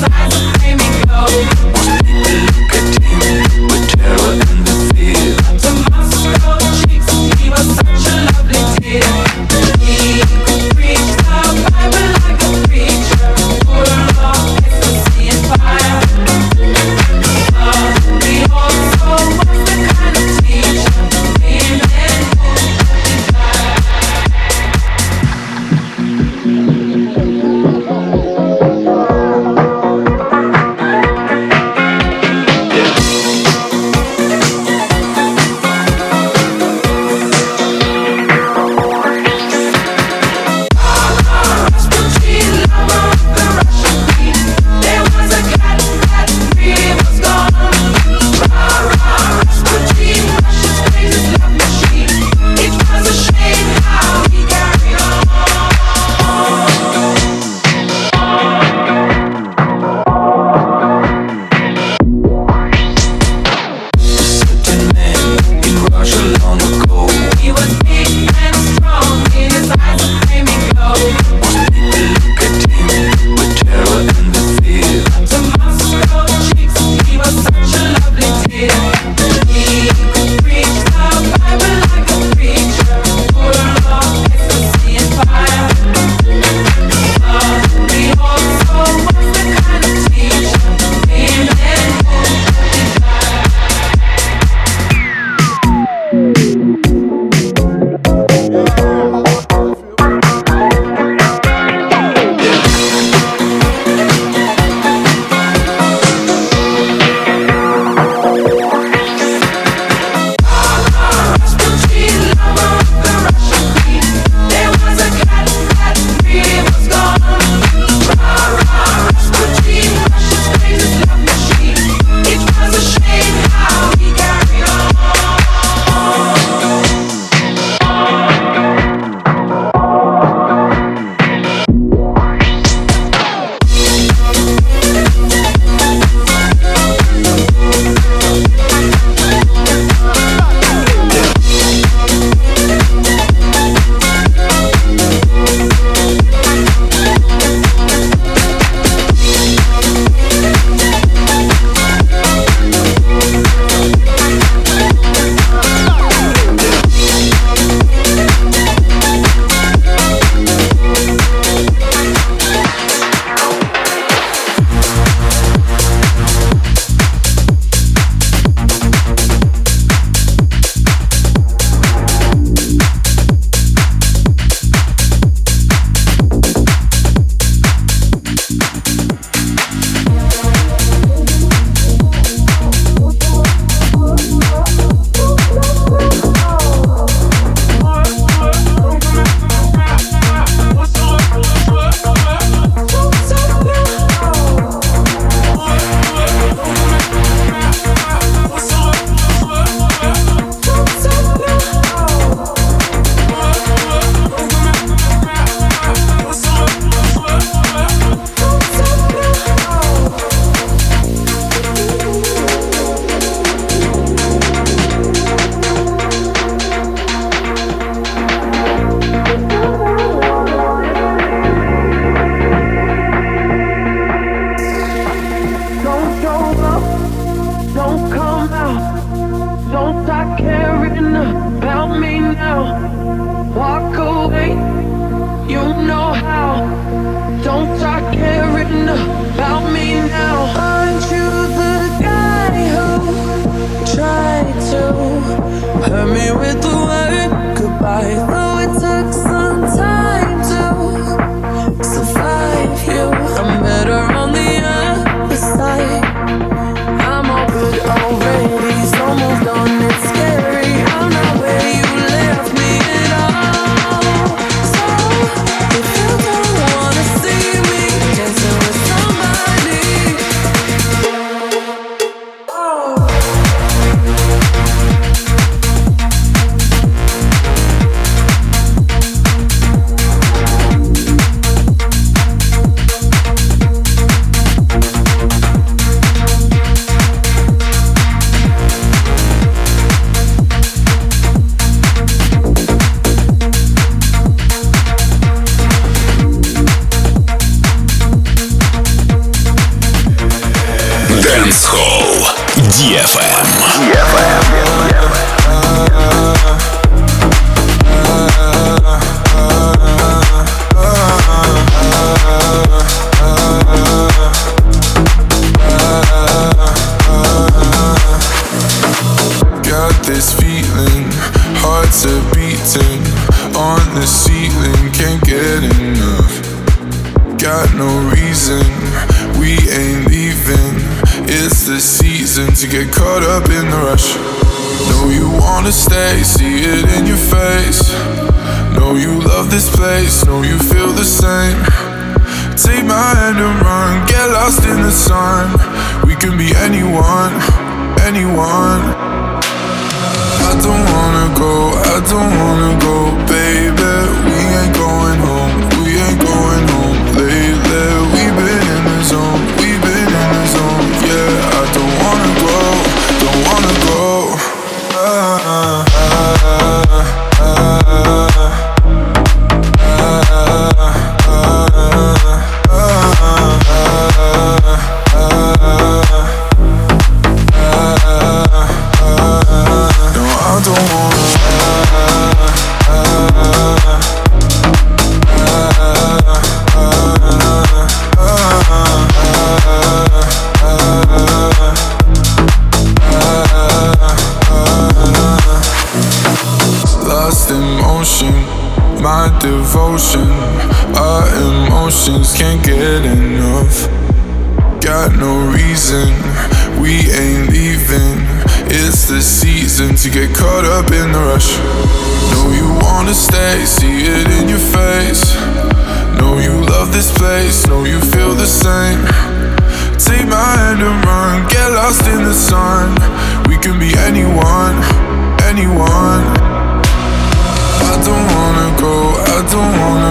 Fire. rush. No, you wanna stay, see it in your face. Know you love this place, know you feel the same. Take my hand and run, get lost in the sun. We can be anyone, anyone. I don't wanna go, I don't wanna.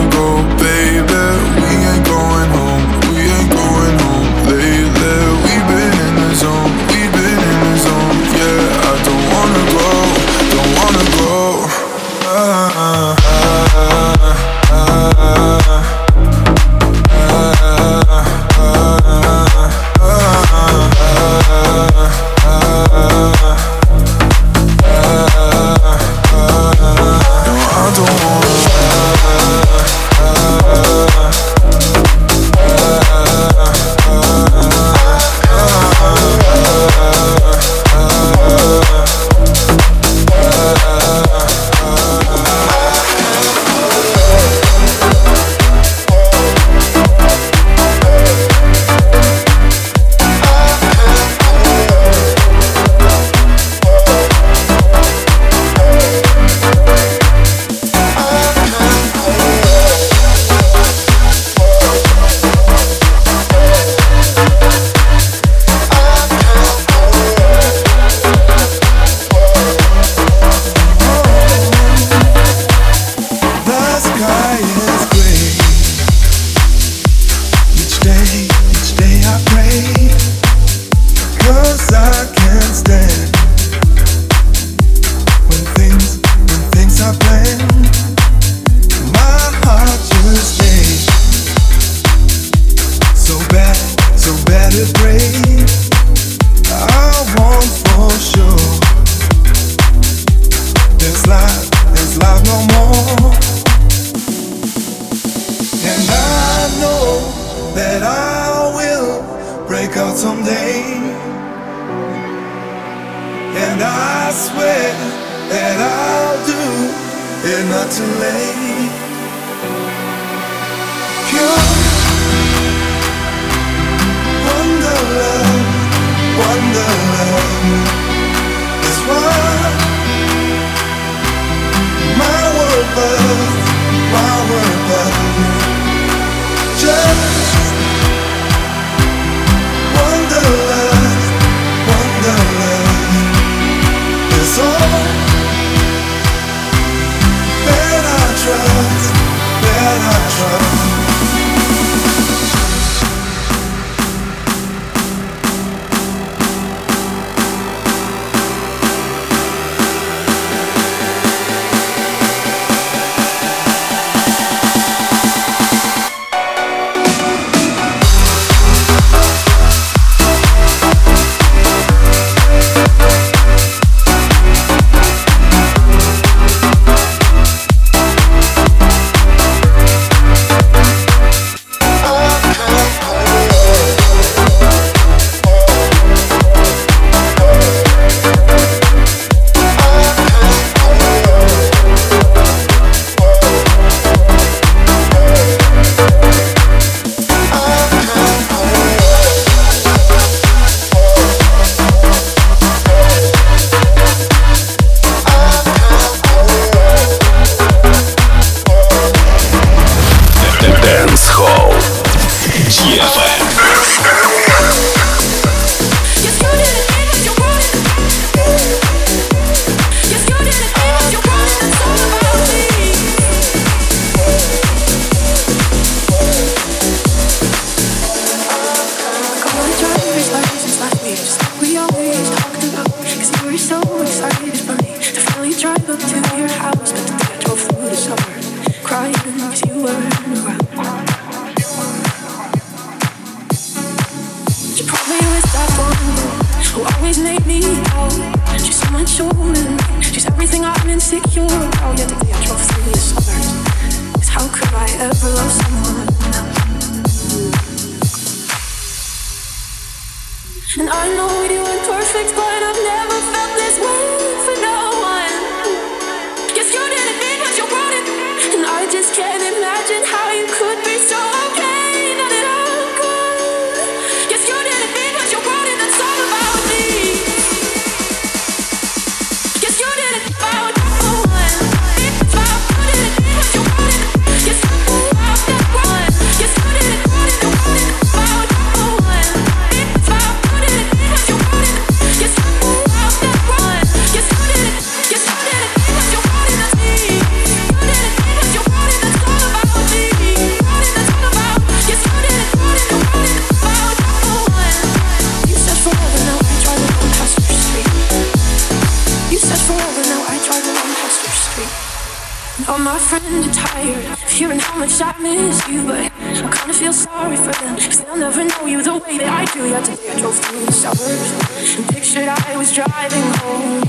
till you had to teardrops through the suburbs And pictured I was driving home.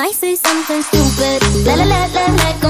Might say something stupid. La la la la like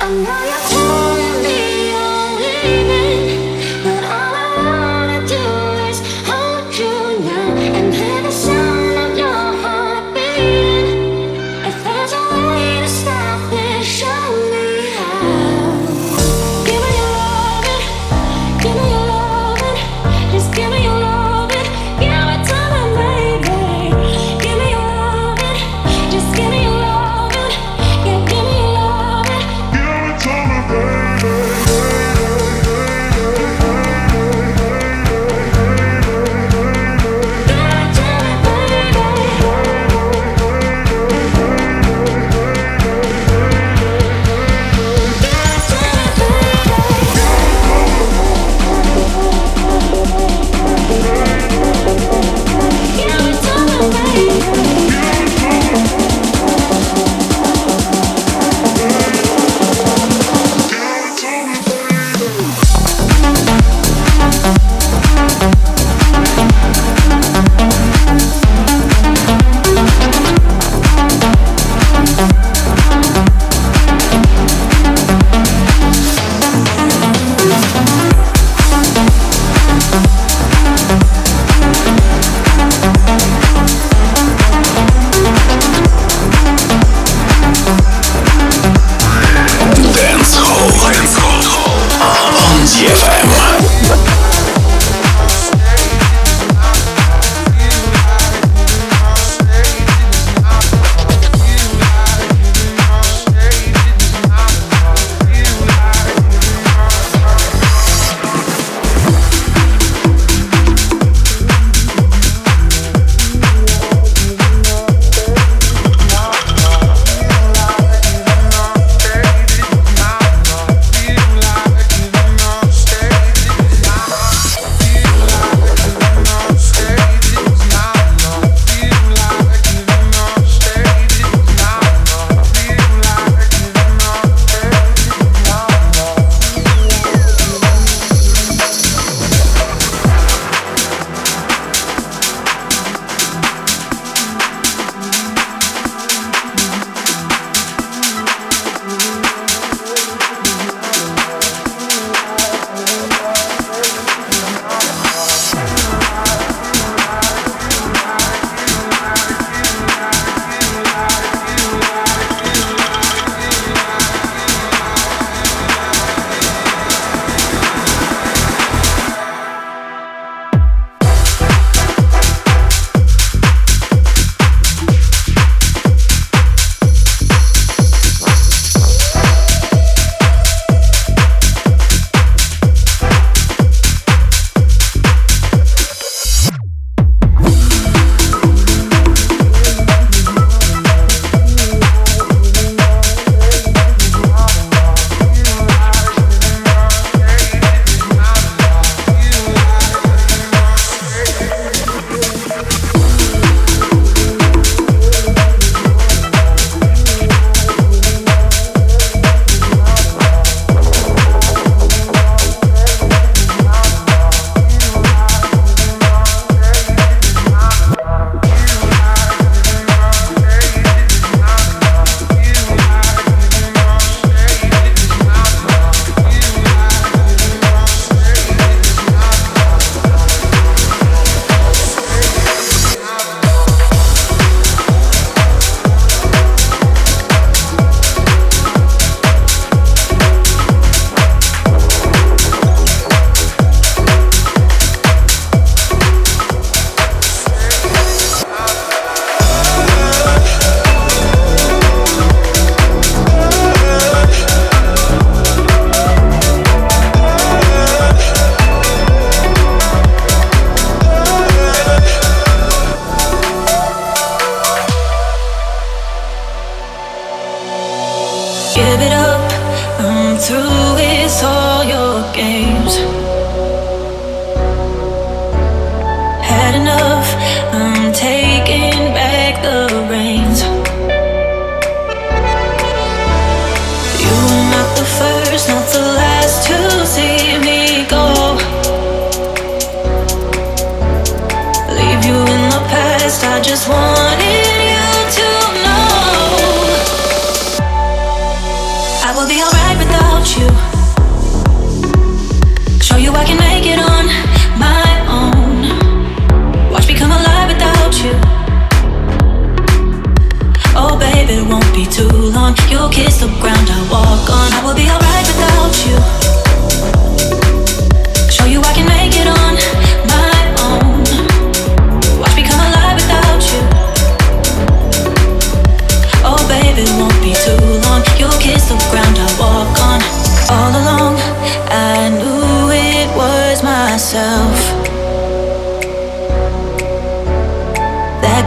to me, baby.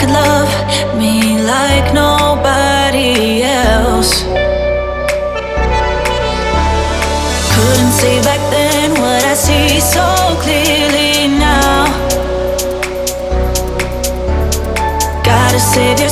could love me like nobody else. Couldn't see back then what I see so clearly now. Gotta save